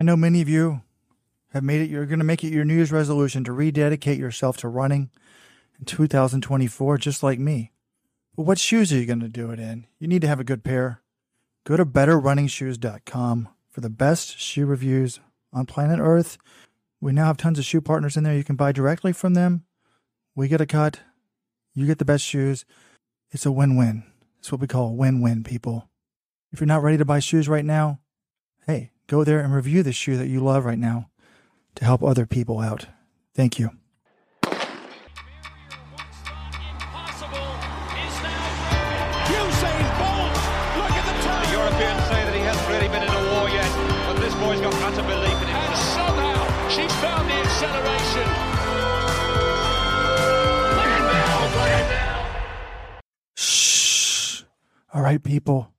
I know many of you have made it, you're going to make it your New Year's resolution to rededicate yourself to running in 2024, just like me. But what shoes are you going to do it in? You need to have a good pair. Go to betterrunningshoes.com for the best shoe reviews on planet Earth. We now have tons of shoe partners in there. You can buy directly from them. We get a cut. You get the best shoes. It's a win win. It's what we call win win, people. If you're not ready to buy shoes right now, hey, go there and review the shoe that you love right now to help other people out. Thank you. Usain Bolt, look at the The time. Europeans say that he hasn't really been in a war yet, but this boy's got utter belief in And somehow she's found the acceleration. Shh. All right, people.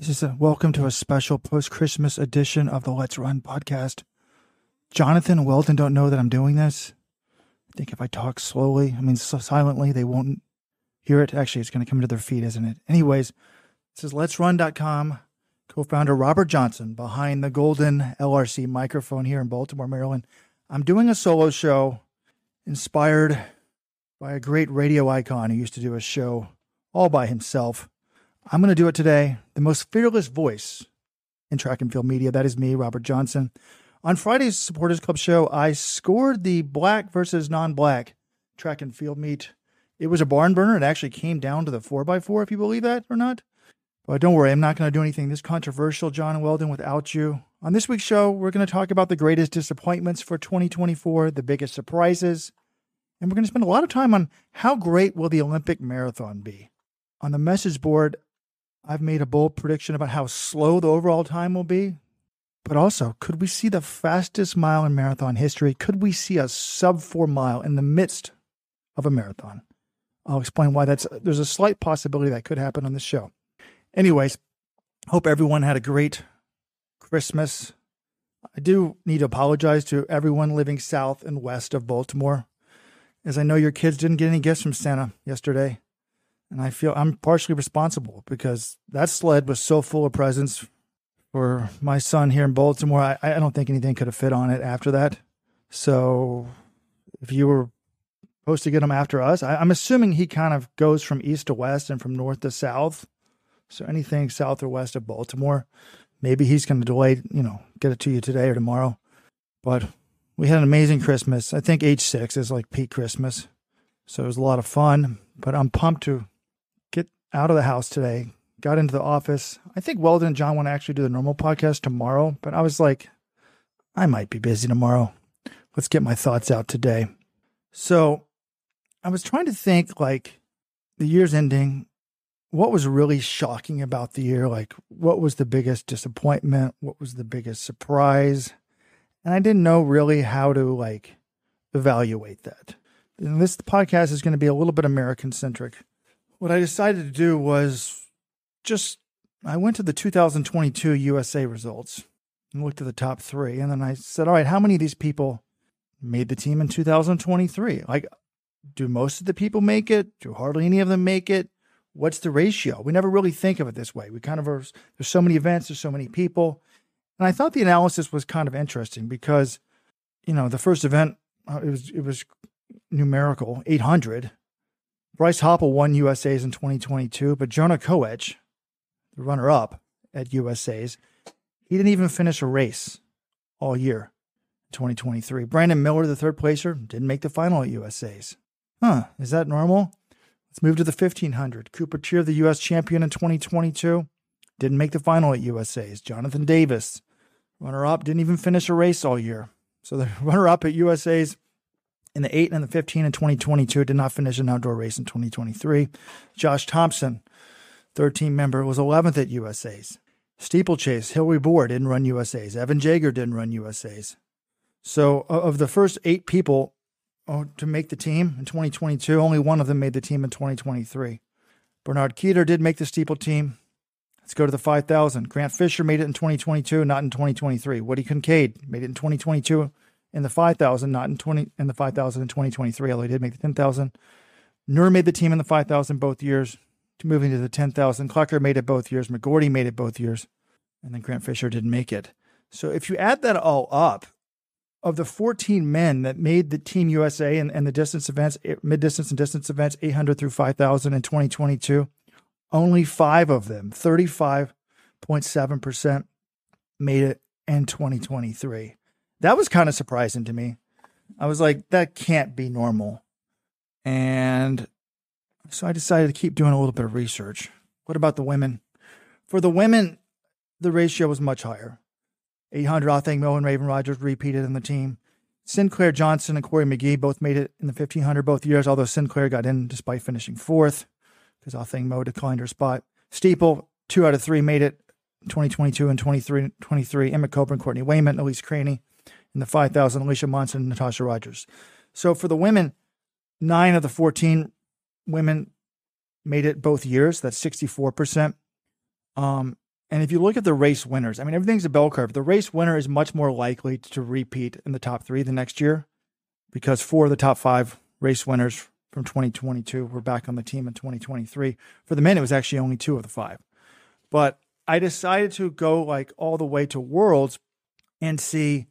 This is a welcome to a special post Christmas edition of the Let's Run podcast. Jonathan and Weldon don't know that I'm doing this. I think if I talk slowly, I mean so silently, they won't hear it. Actually, it's going to come to their feet, isn't it? Anyways, this is let'srun.com. Co founder Robert Johnson behind the golden LRC microphone here in Baltimore, Maryland. I'm doing a solo show inspired by a great radio icon who used to do a show all by himself. I'm going to do it today. The most fearless voice in track and field media. That is me, Robert Johnson. On Friday's Supporters Club show, I scored the black versus non black track and field meet. It was a barn burner. It actually came down to the 4x4, if you believe that or not. But don't worry, I'm not going to do anything this controversial, John Weldon, without you. On this week's show, we're going to talk about the greatest disappointments for 2024, the biggest surprises, and we're going to spend a lot of time on how great will the Olympic marathon be. On the message board, I've made a bold prediction about how slow the overall time will be. But also, could we see the fastest mile in marathon history? Could we see a sub four mile in the midst of a marathon? I'll explain why that's there's a slight possibility that could happen on this show. Anyways, hope everyone had a great Christmas. I do need to apologize to everyone living south and west of Baltimore as I know your kids didn't get any gifts from Santa yesterday. And I feel I'm partially responsible because that sled was so full of presents for my son here in Baltimore. I, I don't think anything could have fit on it after that. So if you were supposed to get him after us, I, I'm assuming he kind of goes from east to west and from north to south. So anything south or west of Baltimore, maybe he's going to delay, you know, get it to you today or tomorrow. But we had an amazing Christmas. I think age six is like peak Christmas. So it was a lot of fun. But I'm pumped to out of the house today. Got into the office. I think Weldon and John want to actually do the normal podcast tomorrow. But I was like, I might be busy tomorrow. Let's get my thoughts out today. So I was trying to think like the year's ending. What was really shocking about the year? Like, what was the biggest disappointment? What was the biggest surprise? and I didn't know really how to like evaluate that. And this podcast is going to be a little bit American centric. What I decided to do was just I went to the 2022 USA results and looked at the top three, and then I said, "All right, how many of these people made the team in 2023? Like, do most of the people make it? Do hardly any of them make it? What's the ratio? We never really think of it this way. We kind of are, there's so many events, there's so many people." And I thought the analysis was kind of interesting because, you know, the first event uh, it was it was numerical 800. Bryce Hoppel won USA's in 2022, but Jonah Koech, the runner-up at USA's, he didn't even finish a race all year. 2023. Brandon Miller, the third placer, didn't make the final at USA's. Huh? Is that normal? Let's move to the 1500. Cooper Teare, the U.S. champion in 2022, didn't make the final at USA's. Jonathan Davis, runner up, didn't even finish a race all year. So the runner up at USA's in the 8 and the 15 in 2022 did not finish an outdoor race in 2023. Josh Thompson, third team member, was 11th at USA's. Steeplechase, Hillary Bor didn't run USA's. Evan Jager didn't run USA's. So of the first eight people oh, to make the team in 2022, only one of them made the team in 2023. Bernard Keter did make the steeple team. Let's go to the 5,000. Grant Fisher made it in 2022, not in 2023. Woody Kincaid made it in 2022 in the 5,000, not in 20 in the 5,000 in 2023. Although he did make the 10,000. Nur made the team in the 5,000 both years. Moving to the 10,000, Klecker made it both years. McGorty made it both years, and then Grant Fisher didn't make it. So if you add that all up, of the 14 men that made the Team USA and, and the distance events, eh, mid distance and distance events, 800 through 5,000 in 2022, only five of them, 35.7%, made it in 2023. That was kind of surprising to me. I was like, that can't be normal. And so I decided to keep doing a little bit of research. What about the women? For the women, the ratio was much higher. 800, I think and Raevyn Rogers repeated in the team. Sinclair Johnson and Cory McGee both made it in the 1500 both years, although Sinclair got in despite finishing fourth because I think Mo declined her spot. Steeple, two out of three made it 2022 and 23, 23. Emma Coburn, Courtney Wayment, Elise Cranny in the 5,000, Alicia Monson, and Natosha Rogers. So for the women, nine of the 14 women made it both years. That's 64%. Um, and if you look at the race winners, I mean, everything's a bell curve. The race winner is much more likely to repeat in the top three the next year because four of the top five race winners from 2022 were back on the team in 2023. For the men, it was actually only two of the five. But I decided to go like all the way to worlds and see,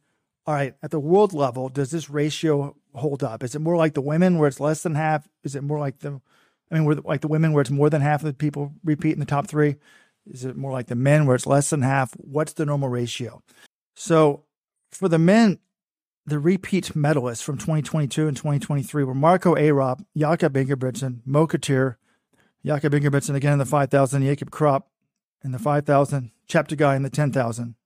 all right, at the world level, does this ratio hold up? Is it more like the women where it's less than half? Is it more like the, I mean, where like the women where it's more than half of the people repeat in the top three? Is it more like the men where it's less than half? What's the normal ratio? So for the men, the repeat medalists from 2022 and 2023 were Marco Arop, Jakob Ingebrigtsen, Mo Katir, Jakob Ingebrigtsen again in the 5,000, Jacob Krop in the 5,000, Cheptegei in the 10,000,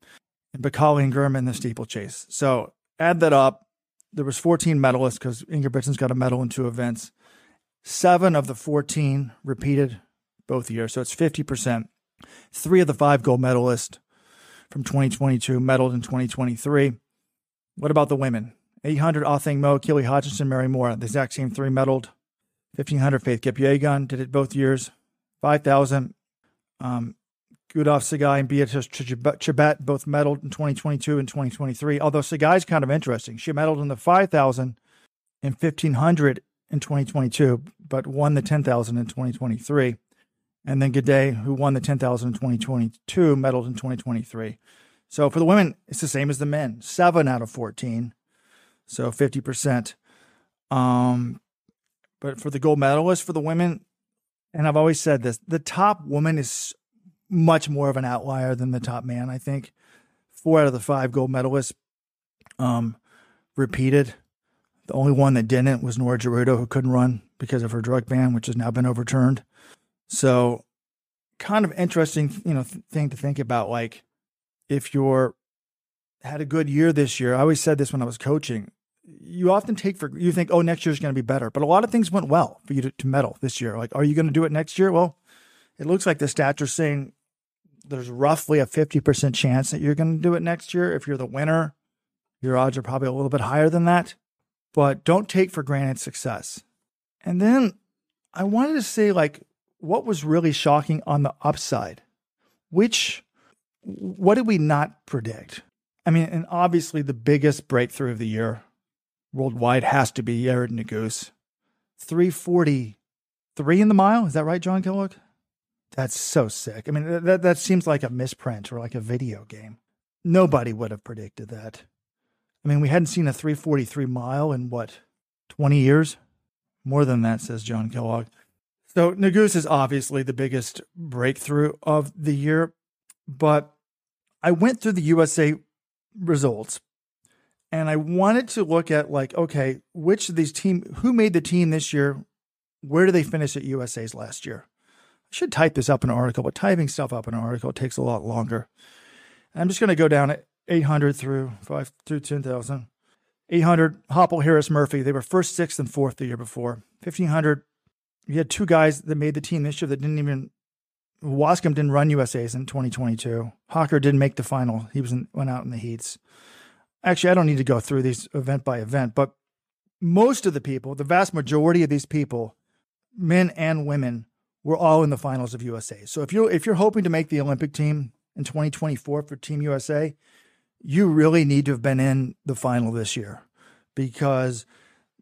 and Bakkali and Girma in the steeplechase. So add that up. There was 14 medalists because Ingebrigtsen's got a medal in two events. Seven of the 14 repeated both years, so it's 50%. Three of the five gold medalists from 2022 medaled in 2023. What about the women? 800, Athing Mu, Keely Hodgkinson, Mary Moraa. The exact same three medaled. 1500, Faith Kipyegon did it both years. 5000, um, Gudaf Tsegay and Beatrice Chebet both medaled in 2022 and 2023. Although Tsegay's kind of interesting. She medaled in the 5000 and 1500 in 2022, but won the 10,000 in 2023. And then Gidey, who won the 10,000 in 2022, medaled in 2023. So for the women, it's the same as the men seven out of 14. So 50%. Um, but for the gold medalist for the women, and I've always said this the top woman is much more of an outlier than the top man, I think. Four out of the five gold medalists um, repeated. The only one that didn't was Norah Jeruto, who couldn't run because of her drug ban, which has now been overturned. So, kind of interesting, you know, th- thing to think about. Like, if you're had a good year this year, I always said this when I was coaching. You often take for you think, oh, next year's going to be better, but a lot of things went well for you to, to medal this year. Like, are you going to do it next year? Well, it looks like the stats are saying there's roughly a 50% chance that you're going to do it next year. If you're the winner, your odds are probably a little bit higher than that. But don't take for granted success. And then I wanted to say, like, what was really shocking on the upside? Which, what did we not predict? I mean, and obviously the biggest breakthrough of the year worldwide has to be Yared Nuguse. 343 in the mile. Is that right, John Kellogg? That's so sick. I mean, that, that seems like a misprint or like a video game. Nobody would have predicted that. I mean, we hadn't seen a 343 mile in what, 20 years? More than that, says John Kellogg. So Nuguse is obviously the biggest breakthrough of the year, but I went through the USA results and I wanted to look at like, okay, which of these team who made the team this year? Where do they finish at USA's last year? Should type this up in an article, but typing stuff up in an article takes a lot longer. I'm just going to go down at 800 through 5 through 10,000. 800 Hoppel, Harris, Murphy. They were first, sixth, and fourth the year before. 1500 you had two guys that made the team this year that didn't even Waskom didn't run USA's in 2022. Hocker didn't make the final. He was in, went out in the heats. Actually, I don't need to go through these event by event, but most of the people, the vast majority of these people, men and women, were all in the finals of USA. So if you're if you're hoping to make the Olympic team in 2024 for Team USA, you really need to have been in the final this year because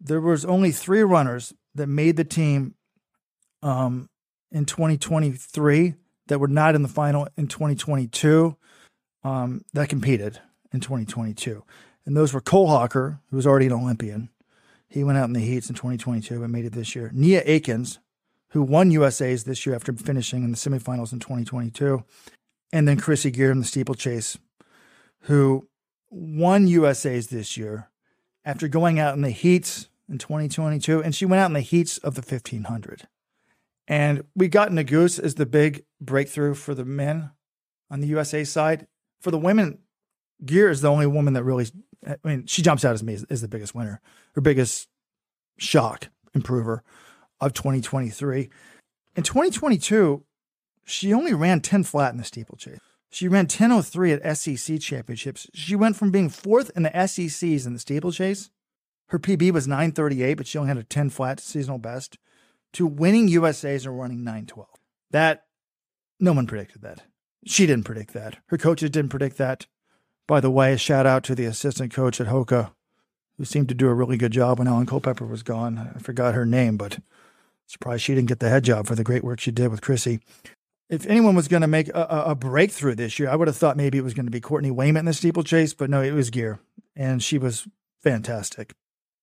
there was only three runners that made the team um, in 2023 that were not in the final in 2022 um, that competed. in 2022. And those were Cole Hocker, who was already an Olympian. He went out in the heats in 2022 and made it this year. Nia Akins, who won USA's this year after finishing in the semifinals in 2022. And then Krissy Gear in the steeplechase, who won USA's this year after going out in the heats in 2022. And she went out in the heats of the 1500. And we got Nuguse as the big breakthrough for the men on the USA side. For the women, Gear is the only woman that really, I mean, she jumps out as me as the biggest winner, her biggest shock improver of 2023. In 2022, she only ran 10 flat in the steeplechase. She ran 10.03 at SEC championships. She went from being fourth in the SECs in the steeplechase. Her PB was 938, but she only had a 10 flat seasonal best to winning USA's and running 912. That, no one predicted that. She didn't predict that. Her coaches didn't predict that. By the way, a shout out to the assistant coach at Hoka, who seemed to do a really good job when Ellen Culpepper was gone. I forgot her name, but surprised she didn't get the head job for the great work she did with Krissy. If anyone was going to make a, a, breakthrough this year, I would have thought maybe it was going to be Courtney Wayment in the steeplechase, but no, it was Gear, and she was fantastic.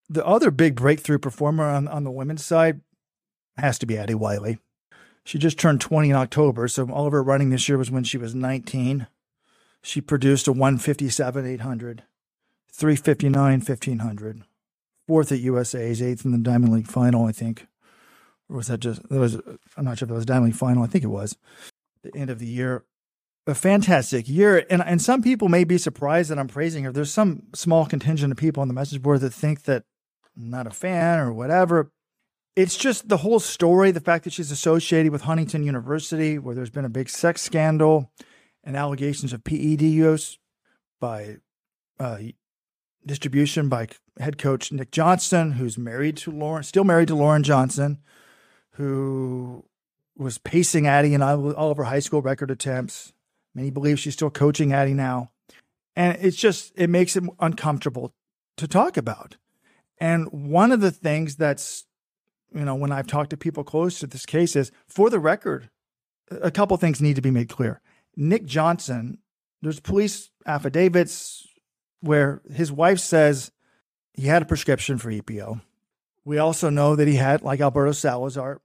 The other big breakthrough performer on, on the women's side has to be Addy Wiley. She just turned 20 in October, so all of her running this year was when she was 19. She produced a 157 800, 359 1500, fourth at USA's, eighth in the Diamond League final, I think. Or was that just, was, I'm not sure if that was Diamond final. I think it was. The end of the year. A fantastic year. And, and some people may be surprised that I'm praising her. There's some small contingent of people on the message board that think that I'm not a fan or whatever it's just the whole story the fact that she's associated with Huntington University, where there's been a big sex scandal and allegations of PED use by uh, distribution by head coach Nick Johnson, who's married to Lauren, still married to Lauren Johnson, who was pacing Addy in all, of her high school record attempts. Many believe she's still coaching Addy now. And it's just, it makes it uncomfortable to talk about. And one of the things that's you know, when I've talked to people close to this case is for the record, a couple things need to be made clear. Nick Johnson, there's police affidavits where his wife says he had a prescription for EPO. We also know that he had, like Alberto Salazar,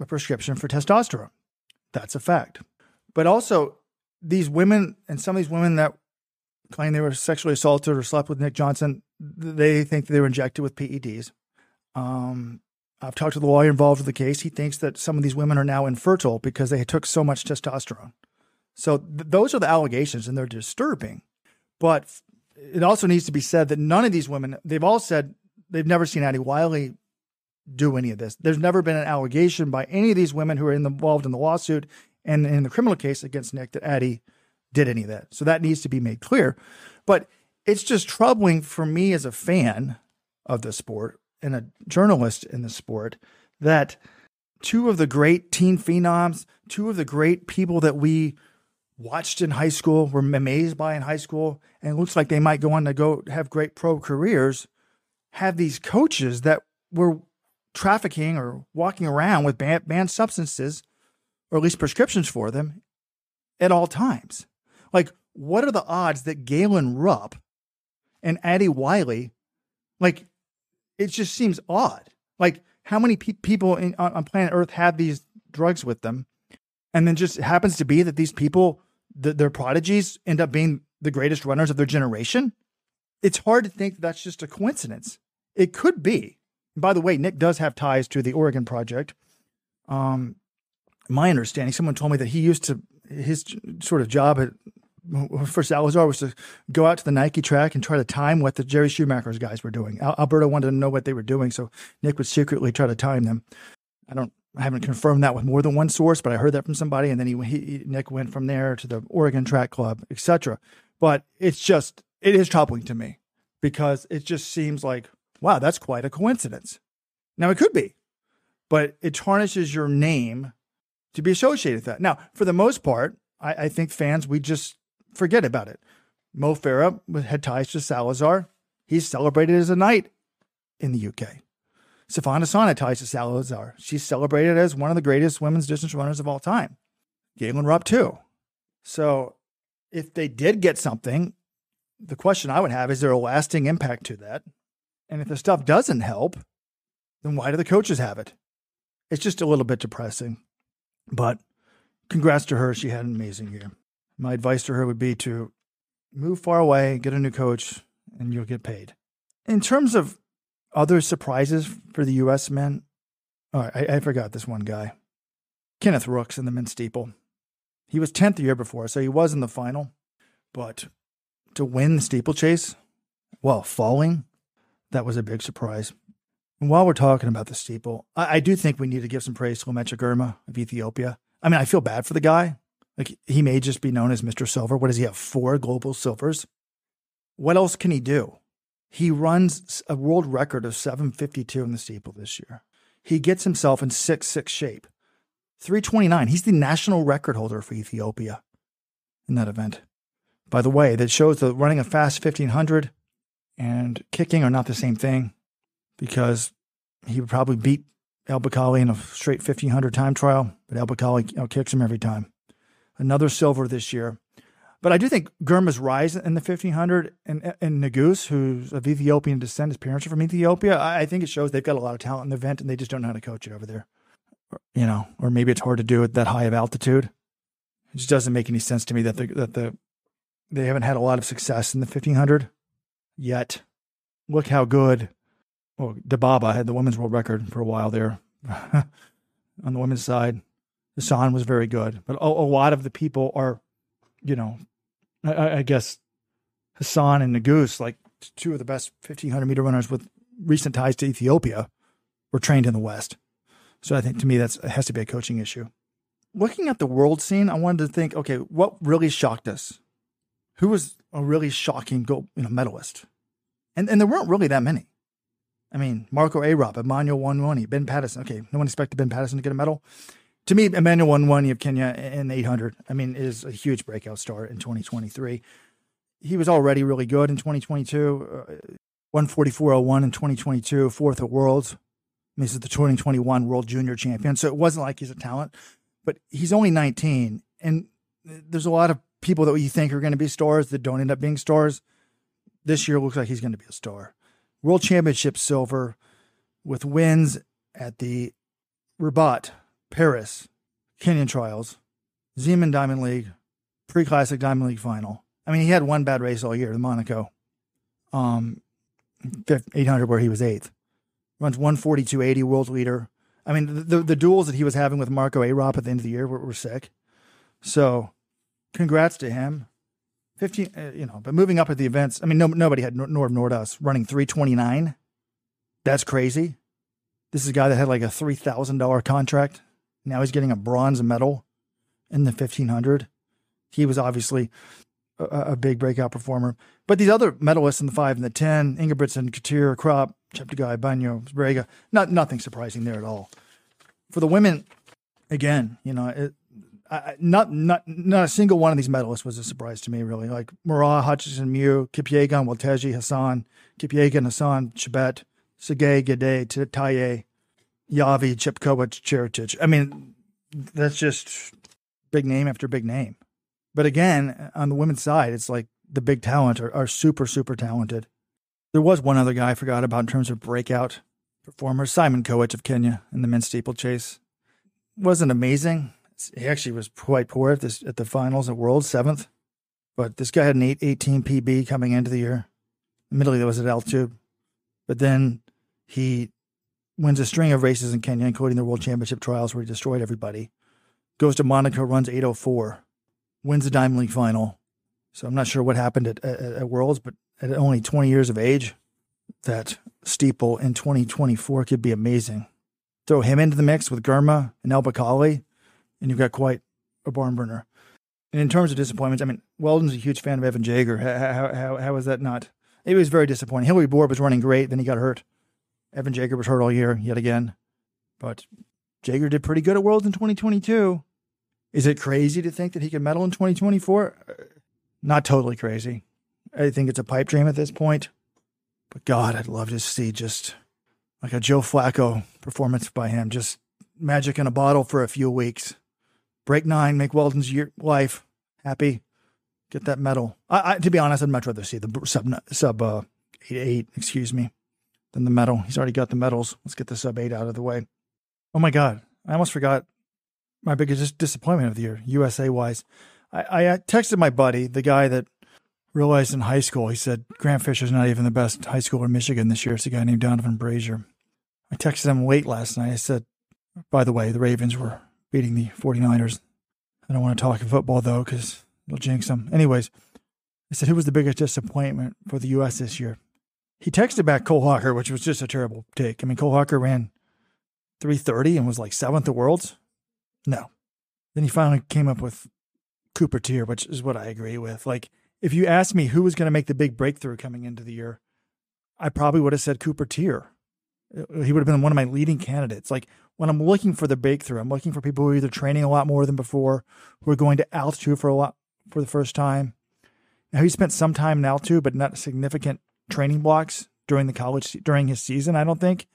a prescription for testosterone. That's a fact. But also, these women and some of these women that claim they were sexually assaulted or slept with Nick Johnson, they think they were injected with PEDs. Um, I've talked to the lawyer involved with the case. He thinks that some of these women are now infertile because they took so much testosterone. So th- those are the allegations, and they're disturbing. But it also needs to be said that none of these women, they've all said they've never seen Addy Wiley do any of this. There's never been an allegation by any of these women who are involved in the lawsuit and in the criminal case against Nick that Addy did any of that. So that needs to be made clear. But it's just troubling for me as a fan of the sport and a journalist in the sport that two of the great teen phenoms, two of the great people that we watched in high school, were amazed by in high school, and it looks like they might go on to go have great pro careers, have these coaches that were trafficking or walking around with banned, banned substances, or at least prescriptions for them, at all times. Like, what are the odds that Galen Rupp and Addy Wiley, like, it just seems odd. Like how many pe- people in, on, on planet Earth have these drugs with them, and then just happens to be that these people, the, their prodigies, end up being the greatest runners of their generation. It's hard to think that that's just a coincidence. It could be. By the way, Nick does have ties to the Oregon Project. Um, my understanding, someone told me that he used to his sort of job at for Salazar was to go out to the Nike track and try to time what the Jerry Schumacher's guys were doing. Alberto wanted to know what they were doing, so Nick would secretly try to time them. I don't, I haven't confirmed that with more than one source, but I heard that from somebody, and then he, he Nick went from there to the Oregon Track Club, etc. But it's just, it is troubling to me because it just seems like, wow, that's quite a coincidence. Now it could be, but it tarnishes your name to be associated with that. Now, for the most part, I, I think fans, we just forget about it. Mo Farah had ties to Salazar. He's celebrated as a knight in the UK. Sifan Hassan had ties to Salazar. She's celebrated as one of the greatest women's distance runners of all time. Galen Rupp, too. So if they did get something, the question I would have is there a lasting impact to that? And if the stuff doesn't help, then why do the coaches have it? It's just a little bit depressing. But congrats to her. She had an amazing year. My advice to her would be to move far away, get a new coach, and you'll get paid. In terms of other surprises for the U.S. men, all right, I, I forgot this one guy. Kenneth Rooks in the men's steeple. He was 10th the year before, so he was in the final. But to win the steeplechase while falling, that was a big surprise. And while we're talking about the steeple, I, I do think we need to give some praise to Lamecha Girma of Ethiopia. I mean, I feel bad for the guy. Like he may just be known as Mr. Silver. What does he have? Four global silvers. What else can he do? He runs a world record of 752 in the steeple this year. He gets himself in 6 6 shape. 329. He's the national record holder for Ethiopia in that event. By the way, that shows that running a fast 1500 and kicking are not the same thing because he would probably beat El Bakkali in a straight 1500 time trial, but El Bakkali you know, kicks him every time. Another silver this year. But I do think Girma's rise in the 1500 and, and Nuguse, who's of Ethiopian descent, his parents are from Ethiopia, I think it shows they've got a lot of talent in the event and they just don't know how to coach it over there. You know, or maybe it's hard to do at that high of altitude. It just doesn't make any sense to me that the, that the they haven't had a lot of success in the 1500 yet. Look how good well, Dibaba had the women's world record for a while there on the women's side. Hassan was very good, but a, a lot of the people are, you know, I, I guess Hassan and Nuguse, like two of the best 1500 meter runners with recent ties to Ethiopia, were trained in the West. So I think to me that's it has to be a coaching issue. Looking at the world scene, I wanted to think, okay, what really shocked us? Who was a really shocking gold you know, medalist? And and there weren't really that many. I mean, Marco Arop, Emmanuel Wanyonyi, Ben Pattison. Okay, no one expected Ben Pattison to get a medal. To me, Emmanuel Wanyonyi of Kenya in 800, I mean, is a huge breakout star in 2023. He was already really good in 2022. Uh, 144.01 in 2022, fourth at Worlds. I mean, this is the 2021 World Junior Champion. So it wasn't like he's a talent, but he's only 19. And there's a lot of people that you think are going to be stars that don't end up being stars. This year looks like he's going to be a star. World Championship silver with wins at the Rabat, Paris, Kenyan Trials, Xiamen Diamond League, Pre Classic Diamond League final. I mean, he had one bad race all year, the Monaco, um, 800 where he was eighth. Runs 142.80, world leader. I mean, the, the duels that he was having with Marco Arop at the end of the year were, were sick. So, congrats to him. 15, uh, you know, but moving up at the events, I mean, no, nobody had Narve Nordas running 329. That's crazy. This is a guy that had like a $3,000 contract. Now he's getting a bronze medal in the 1500. He was obviously a, a big breakout performer. But these other medalists in the five and the 10, Ingebrigtsen, Katir, Krop, Cheptegei, Banyo, Barega, not, nothing surprising there at all. For the women, again, you know, it, I, not not not a single one of these medalists was a surprise to me, really. Like Moraa, Hodgkinson, Mu, Kipyegon, Welteji, Hassan, Kipyegon, Hassan, Chebet, Tsegay, Gidey, Taye, Yavi, Chepkoech, Cherotich. I mean, that's just big name after big name. But again, on the women's side, it's like the big talent are, are super, super talented. There was one other guy I forgot about in terms of breakout performers, Simon Koech of Kenya in the men's steeplechase. Wasn't amazing, he actually was quite poor at this at the finals at World seventh, but this guy had an 818 PB coming into the year. Admittedly, that was at altitude, but then he wins a string of races in Kenya, including the World Championship trials where he destroyed everybody. Goes to Monaco, runs 804, wins the Diamond League final. So I'm not sure what happened at, at, at Worlds, but at only 20 years of age, that steeple in 2024 could be amazing. Throw him into the mix with Girma and El Bakkali and you've got quite a barn burner. And in terms of disappointments, I mean, Weldon's a huge fan of Evan Jager. How, how, how was that not? It was very disappointing. Hillary Bor was running great, then he got hurt. Evan Jager was hurt all year, yet again. But Jager did pretty good at Worlds in 2022. Is it crazy to think that he could medal in 2024? Uh, not totally crazy. I think it's a pipe dream at this point. But God, I'd love to see just like a Joe Flacco performance by him. Just magic in a bottle for a few weeks break nine, make Weldon's year, life happy, Get that medal. I, I, to be honest, I'd much rather see the sub sub uh, eight eight, excuse me, than the medal. He's already got the medals. Let's get the sub eight out of the way. Oh my god, I almost forgot my biggest disappointment of the year, USA wise. I, I texted my buddy, the guy that realized in high school, he said Grant Fisher's not even the best high schooler in Michigan this year. It's a guy named Donavan Brazier. I texted him late last night. I said, by the way, the Ravens were beating the 49ers. I don't want to talk football though, because it'll jinx them. Anyways, I said, who was the biggest disappointment for the U.S. this year? He texted back Cole Hocker, which was just a terrible take. I mean, Cole Hocker ran 330 and was like seventh at Worlds. No. Then he finally came up with Cooper Teare, which is what I agree with. Like, if you asked me who was going to make the big breakthrough coming into the year, I probably would have said Cooper Teare. He would have been one of my leading candidates. Like, when I'm looking for the breakthrough, I'm looking for people who are either training a lot more than before, who are going to altitude for a lot for the first time. Now he spent some time in altitude, but not significant training blocks during the college during his season. I don't think.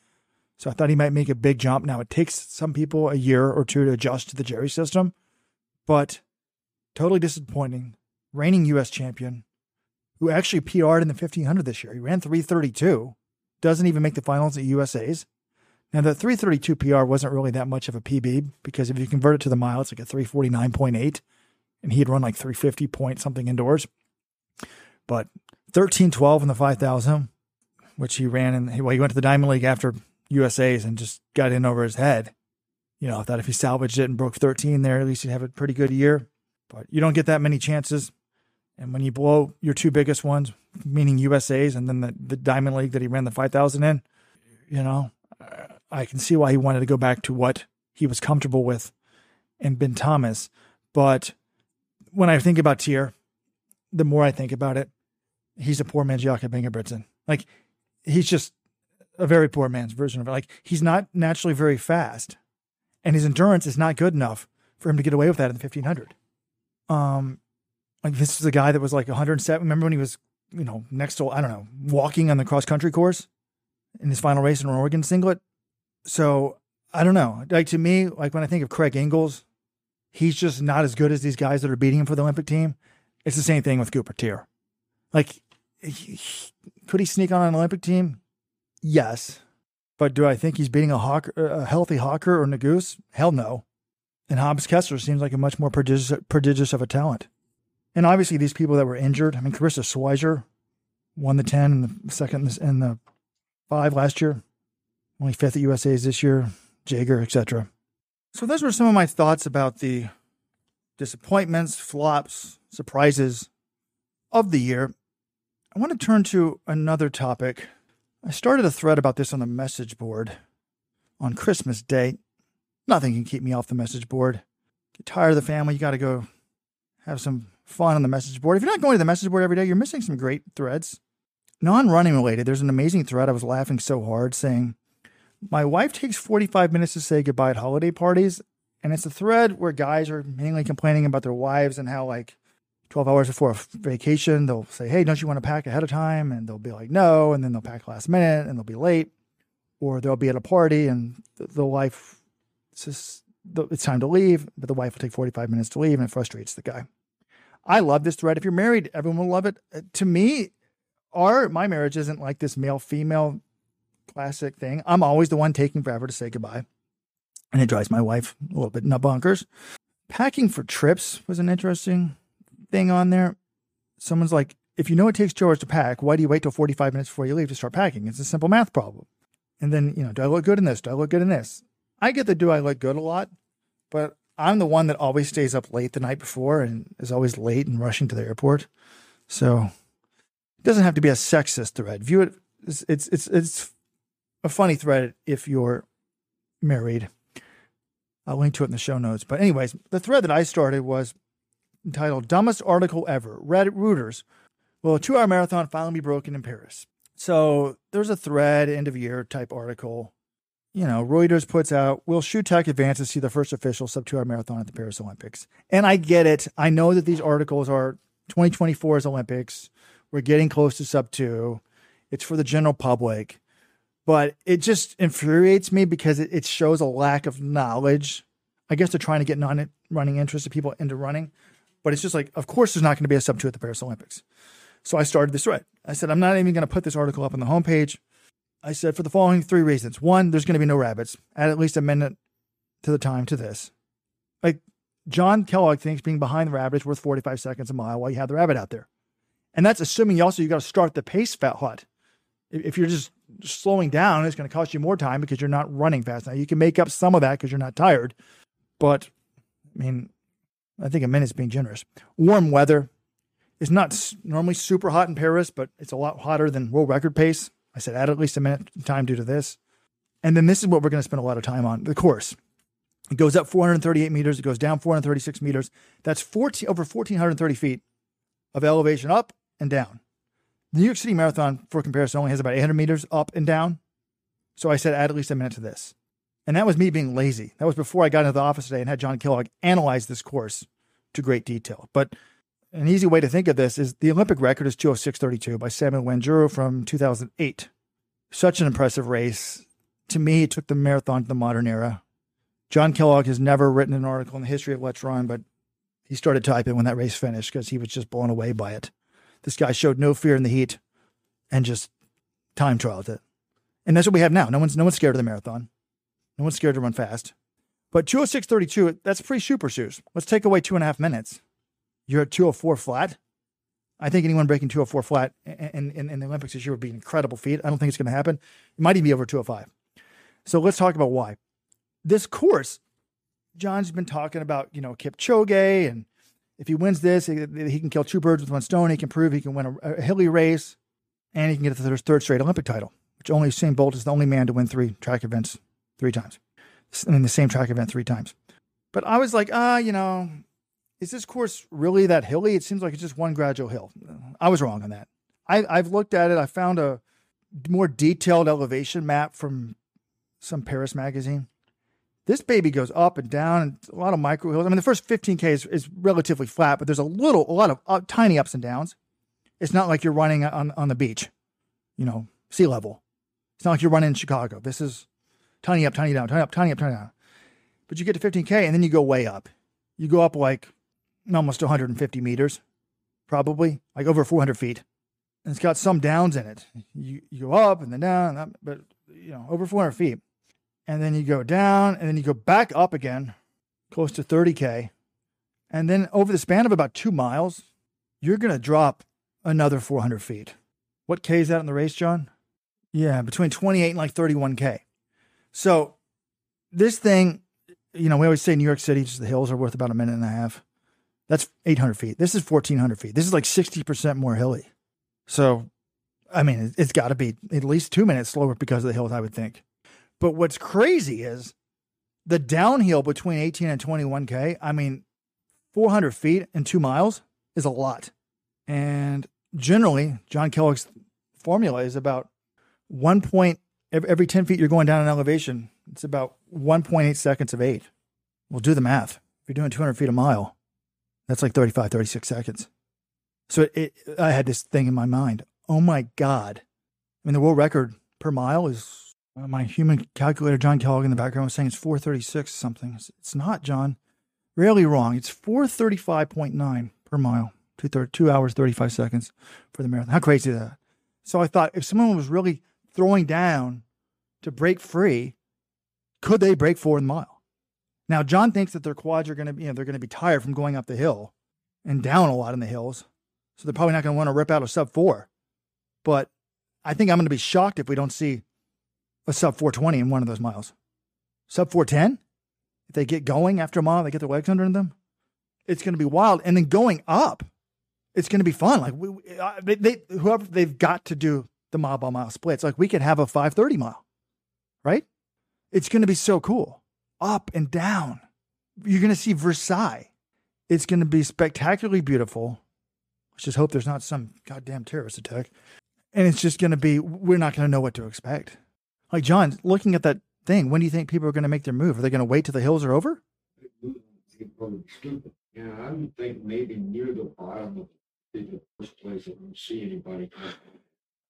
So I thought he might make a big jump. Now it takes some people a year or two to adjust to the Jerry system, but totally disappointing. Reigning U.S. champion, who actually PR'd in the 1500 this year. He ran 332, doesn't even make the finals at USA's. Now, the 332 PR wasn't really that much of a PB because if you convert it to the mile, it's like a 349.8, and he had run like 350 point something indoors. But 1312 in the 5000, which he ran in, well, he went to the Diamond League after USA's and just got in over his head. You know, I thought if he salvaged it and broke 13 there, at least he'd have a pretty good year. But you don't get that many chances. And when you blow your two biggest ones, meaning USA's and then the, the Diamond League that he ran the 5,000 in, you know, I can see why he wanted to go back to what he was comfortable with and Ben Thomas. But when I think about Teare, the more I think about it, he's a poor man's Jakob Ingebrigtsen. Like he's just a very poor man's version of it. Like he's not naturally very fast, and his endurance is not good enough for him to get away with that in the fifteen hundred. Um, like this is a guy that was like 107. Remember when he was, you know, next to I don't know, walking on the cross country course in his final race in an Oregon singlet. So I don't know. Like to me, like when I think of Craig Engels, he's just not as good as these guys that are beating him for the Olympic team. It's the same thing with Cooper Teare. Like, he, could he sneak on an Olympic team? Yes. But do I think he's beating a, Hocker, a healthy Hocker or Nuguse? Hell no. And Hobbs Kessler seems like a much more prodigious, prodigious of a talent. And obviously, these people that were injured. I mean, Karissa Schweizer won the 10 and the second and the five last year. Only fifth at USA's this year. Jager, etc. So those were some of my thoughts about the disappointments, flops, surprises of the year. I want to turn to another topic. I started a thread about this on the message board on Christmas Day. Nothing can keep me off the message board. Get tired of the family, you got to go have some fun on the message board. If you're not going to the message board every day, you're missing some great threads. Non running related, there's an amazing thread. I was laughing so hard saying, My wife takes 45 minutes to say goodbye at holiday parties. And it's a thread where guys are mainly complaining about their wives and how, like, 12 hours before a vacation, they'll say, Hey, don't you want to pack ahead of time? And they'll be like, No. And then they'll pack last minute and they'll be late. Or they'll be at a party and the, the wife, says, it's time to leave, but the wife will take 45 minutes to leave and it frustrates the guy. I love this thread. If you're married, everyone will love it. Uh, to me, our my marriage isn't like this male female classic thing. I'm always the one taking forever to say goodbye. And it drives my wife a little bit nut bonkers. Packing for trips was an interesting thing on there. Someone's like, if you know it takes two hours to pack, why do you wait till 45 minutes before you leave to start packing? It's a simple math problem. And then, you know, do I look good in this? Do I look good in this? I get the do I look good a lot, but I'm the one that always stays up late the night before and is always late and rushing to the airport. So it doesn't have to be a sexist thread. View it. It's it's it's, a funny thread if you're married. I'll link to it in the show notes. But anyways, the thread that I started was entitled "Dumbest Article Ever." Reddit Reuters. Will a two-hour marathon finally be broken in Paris? So there's a thread, end of year type article. You know, Reuters puts out, will Tech advance to see the first official sub two hour marathon at the Paris Olympics? And I get it. I know that these articles are 2024's Olympics. We're getting close to sub two. It's for the general public. But it just infuriates me because it, it shows a lack of knowledge. I guess they're trying to get non running interest of people into running. but it's just like, of course, there's not going to be a sub two at the Paris Olympics. So I started this thread. I said, I'm not even going to put this article up on the homepage. I said, for the following three reasons. One, there's going to be no rabbits. Add at least a minute to the time to this. Like John Kellogg thinks being behind the rabbit is worth 45 seconds a mile while you have the rabbit out there. And that's assuming you also you got to start the pace fat hot. If you're just slowing down, it's going to cost you more time because you're not running fast. Now you can make up some of that because you're not tired, but I mean, I think a minute's being generous. Warm weather is not normally super hot in Paris, but it's a lot hotter than world record pace. I said add at least a minute time due to this. And then this is what we're going to spend a lot of time on the course. It goes up 438 meters. It goes down 436 meters. That's 14 over 1,430 feet of elevation up and down. The New York City Marathon, for comparison, only has about 800 meters up and down. So I said add at least a minute to this. And that was me being lazy. That was before I got into the office today and had John Kellogg analyze this course to great detail. But an easy way to think of this is the Olympic record is 206.32 by Samuel Wanjiru from 2008. Such an impressive race. To me, it took the marathon to the modern era. John Kellogg has never written an article in the history of Let's Run, but he started typing when that race finished because he was just blown away by it. This guy showed no fear in the heat and just time trialed it. And that's what we have now. No one's no one's scared of the marathon. No one's scared to run fast. But 206.32, that's pre super shoes. Let's take away two and a half minutes. You're at 204 flat. I think anyone breaking 204 flat in, in, in the Olympics this year would be an incredible feat. I don't think it's going to happen. It might even be over 205. So let's talk about why. This course, John's been talking about, you know, Kipchoge and if he wins this, he, he, can kill two birds with one stone. He can prove he can win a, a hilly race, and he can get the third straight Olympic title, which only Usain Bolt is the only man to win three track events three times. I mean, the same track event three times. But I was like, ah, uh, you know, is this course really that hilly? It seems like it's just one gradual hill. I was wrong on that. I, I've looked at it. I found a more detailed elevation map from some Paris magazine. This baby goes up and down, and a lot of micro hills. I mean, the first 15k is, is relatively flat, but there's a little, a lot of uh, tiny ups and downs. It's not like you're running on on the beach, you know, sea level. It's not like you're running in Chicago. This is tiny up, tiny down, tiny up, tiny up, tiny down. But you get to 15k, and then you go way up. You go up like almost 150 meters, probably like over 400 feet. And it's got some downs in it. You you go up and then down, but you know over 400 feet and then you go down, and then you go back up again, close to 30K. And then over the span of about two miles, you're going to drop another 400 feet. What K is that in the race, John? Yeah, between 28 and like 31K. So this thing, you know, we always say New York City, just the hills are worth about a minute and a half. That's 800 feet. This is 1,400 feet. This is like 60% more hilly. So, I mean, it's got to be at least two minutes slower because of the hills, I would think. But what's crazy is the downhill between 18 and 21K. I mean, 400 feet and two miles is a lot. And generally, John Kellogg's formula is about one point every 10 feet you're going down an elevation. It's about 1.8 seconds of eight. We'll do the math. If you're doing 200 feet a mile, that's like 35, 36 seconds. So it, it, I had this thing in my mind. Oh my God. I mean, the world record per mile is uh, my human calculator, John Kellogg, in the background was saying it's 436 something. It's not, John. Rarely wrong. It's 435.9 per mile, two, thir- two hours, 35 seconds for the marathon. How crazy is that? So I thought if someone was really throwing down to break free, could they break four in the mile? Now, John thinks that their quads are going to be, you know, they're going to be tired from going up the hill and down a lot in the hills. So they're probably not going to want to rip out a sub four. But I think I'm going to be shocked if we don't see a sub 420 in one of those miles. Sub 410? If they get going after a mile, they get their legs under them. It's going to be wild. And then going up, it's going to be fun. Like we, uh, they, whoever they've got to do the mile by mile splits. Like we could have a 530 mile, right? It's going to be so cool. Up and down. You're going to see Versailles. It's going to be spectacularly beautiful. Let's just hope there's not some goddamn terrorist attack. And it's just going to be, we're not going to know what to expect. Like John, looking at that thing, when do you think people are going to make their move? Are they going to wait till the hills are over? Yeah, I would think maybe near the bottom of the first place I don't see anybody.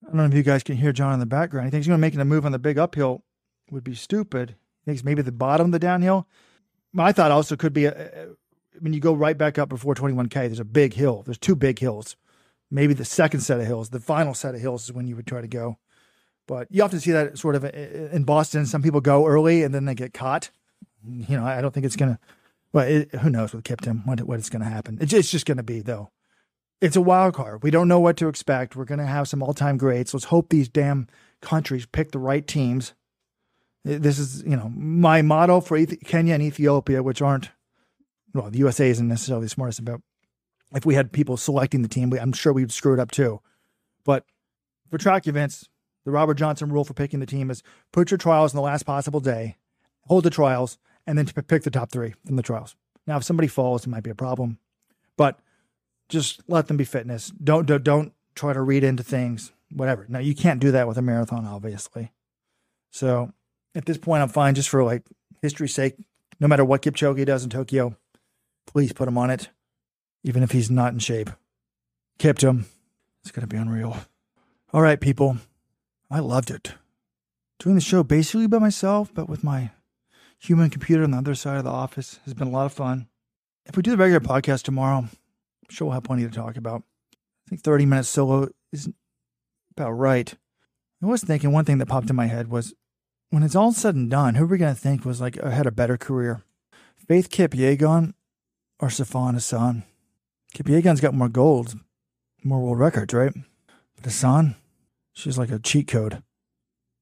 I don't know if you guys can hear John in the background. He thinks he's going to making a move on the big uphill would be stupid. Maybe the bottom of the downhill. My thought also could be a, when you go right back up before 21K, there's a big hill. There's two big hills. Maybe the second set of hills, the final set of hills is when you would try to go. But you often see that sort of uh, uh, in Boston. Some people go early and then they get caught. You know, I don't think it's going to, well, it, who knows with Kiptum, what, what it's going to happen. It's, it's just going to be, though. It's a wild card. We don't know what to expect. We're going to have some all time greats. Let's hope these damn countries pick the right teams. This is, you know, my motto for Kenya and Ethiopia, which aren't, well, the USA isn't necessarily the smartest about. If we had people selecting the team, I'm sure we'd screw it up too. But for track events, the Robert Johnson rule for picking the team is put your trials in the last possible day, hold the trials, and then pick the top three from the trials. Now, if somebody falls, it might be a problem, but just let them be fitness. Don't don't, don't try to read into things. Whatever. Now, you can't do that with a marathon, obviously. So at this point, I'm fine just for like history's sake. No matter what Kipchoge does in Tokyo, please put him on it, even if he's not in shape. Kept him. It's going to be unreal. All right, people. I loved it. Doing the show basically by myself, but with my human computer on the other side of the office has been a lot of fun. If we do the regular podcast tomorrow, I'm sure we'll have plenty to talk about. I think 30 minutes solo is about right. I was thinking one thing that popped in my head was when it's all said and done, who are we going to think was like had a better career? Faith Kipyegon or Sifan Hassan? Kipyegon's got more gold, more world records, right? But Hassan, she's like a cheat code.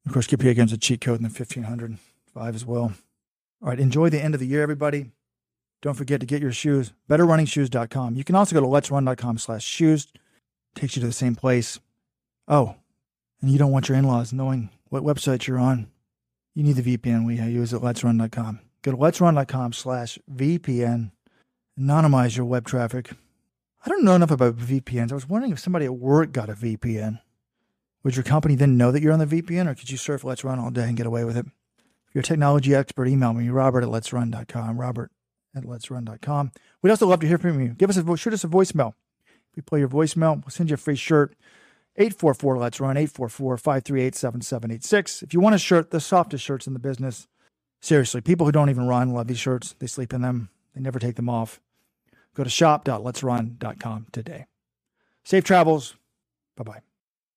Of course, Kipyegon's a cheat code in the 1505 as well. All right, enjoy the end of the year, everybody. Don't forget to get your shoes, betterrunningshoes.com. You can also go to let'srun.com slash shoes. Takes you to the same place. Oh, and you don't want your in-laws knowing what website you're on. You need the VPN we use at let'srun.com. Go to let'srun.com slash VPN. Anonymize your web traffic. I don't know enough about VPNs. I was wondering if somebody at work got a VPN. Would your company then know that you're on the VPN, or could you surf Let's Run all day and get away with it? If you're a technology expert, email me, robert at let'srun.com, robert at let'srun.com. We'd also love to hear from you. Give us a, shoot us a voicemail. If we play your voicemail, we'll send you a free shirt. 844 Let's Run, 844 538 7786. If you want a shirt, the softest shirts in the business. Seriously, people who don't even run love these shirts. They sleep in them, they never take them off. Go to shop.letsrun.com today. Safe travels. Bye bye.